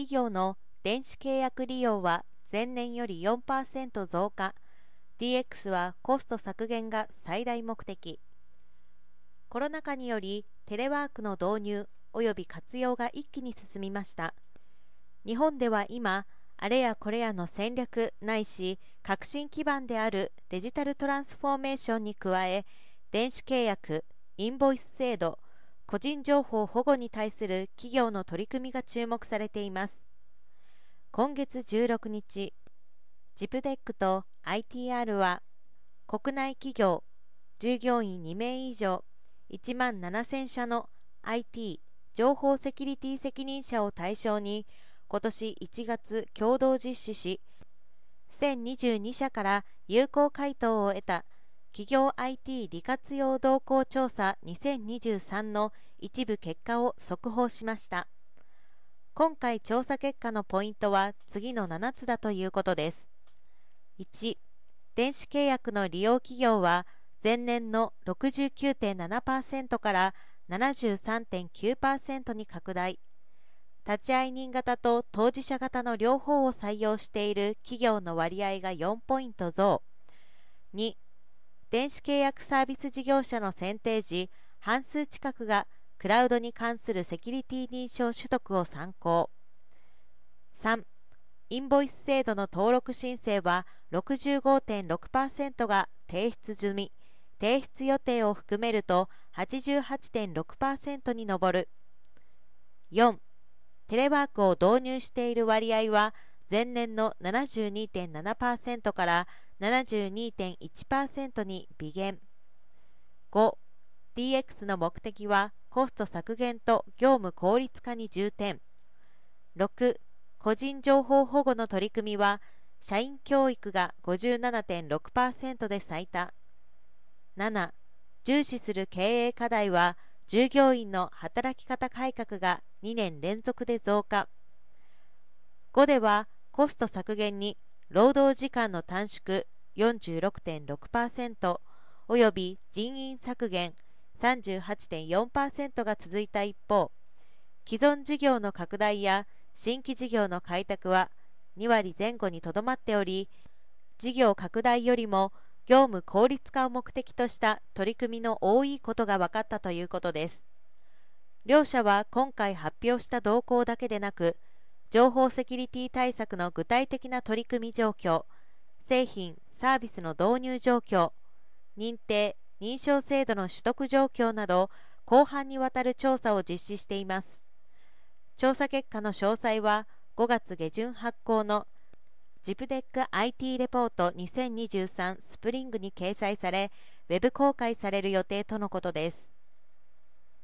企業の電子契約利用は前年より4%増加。DX はコスト削減が最大目的。コロナ禍によりテレワークの導入及び活用が一気に進みました。日本では今あれやこれやの戦略ないし革新基盤であるデジタルトランスフォーメーションに加え電子契約インボイス制度個人情報保護に対する企業の取り組みが注目されています。今月16日ジプデックと ITR は国内企業従業員2名以上1万7000社の IT 情報セキュリティ責任者を対象に今年1月共同実施し1022社から有効回答を得た企業 IT 利活用動向調査2023の一部結果を速報しました。今回調査結果のポイントは次の7つだということです。1電子契約の利用企業は前年の69.7%から73.9%に拡大。立会人型と当事者型の両方を採用している企業の割合が4ポイント増。2電子契約サービス事業者の選定時半数近くがクラウドに関するセキュリティ認証取得を参考。3インボイス制度の登録申請は65.6%が提出済み。提出予定を含めると88.6%に上る。4テレワークを導入している割合は前年の72.7%から72.1%に微減。5DX の目的はコスト削減と業務効率化に重点。6個人情報保護の取り組みは社員教育が57.6%で最多。7重視する経営課題は従業員の働き方改革が2年連続で増加。5ではコスト削減に労働時間の短縮46.6%および人員削減38.4%が続いた一方既存事業の拡大や新規事業の開拓は2割前後にとどまっており事業拡大よりも業務効率化を目的とした取り組みの多いことが分かったということです。両社は今回発表した動向だけでなく情報セキュリティ対策の具体的な取り組み状況製品・サービスの導入状況認定・認証制度の取得状況など広範にわたる調査を実施しています。調査結果の詳細は5月下旬発行のジプデック IT レポート2023スプリングに掲載されウェブ公開される予定とのことです。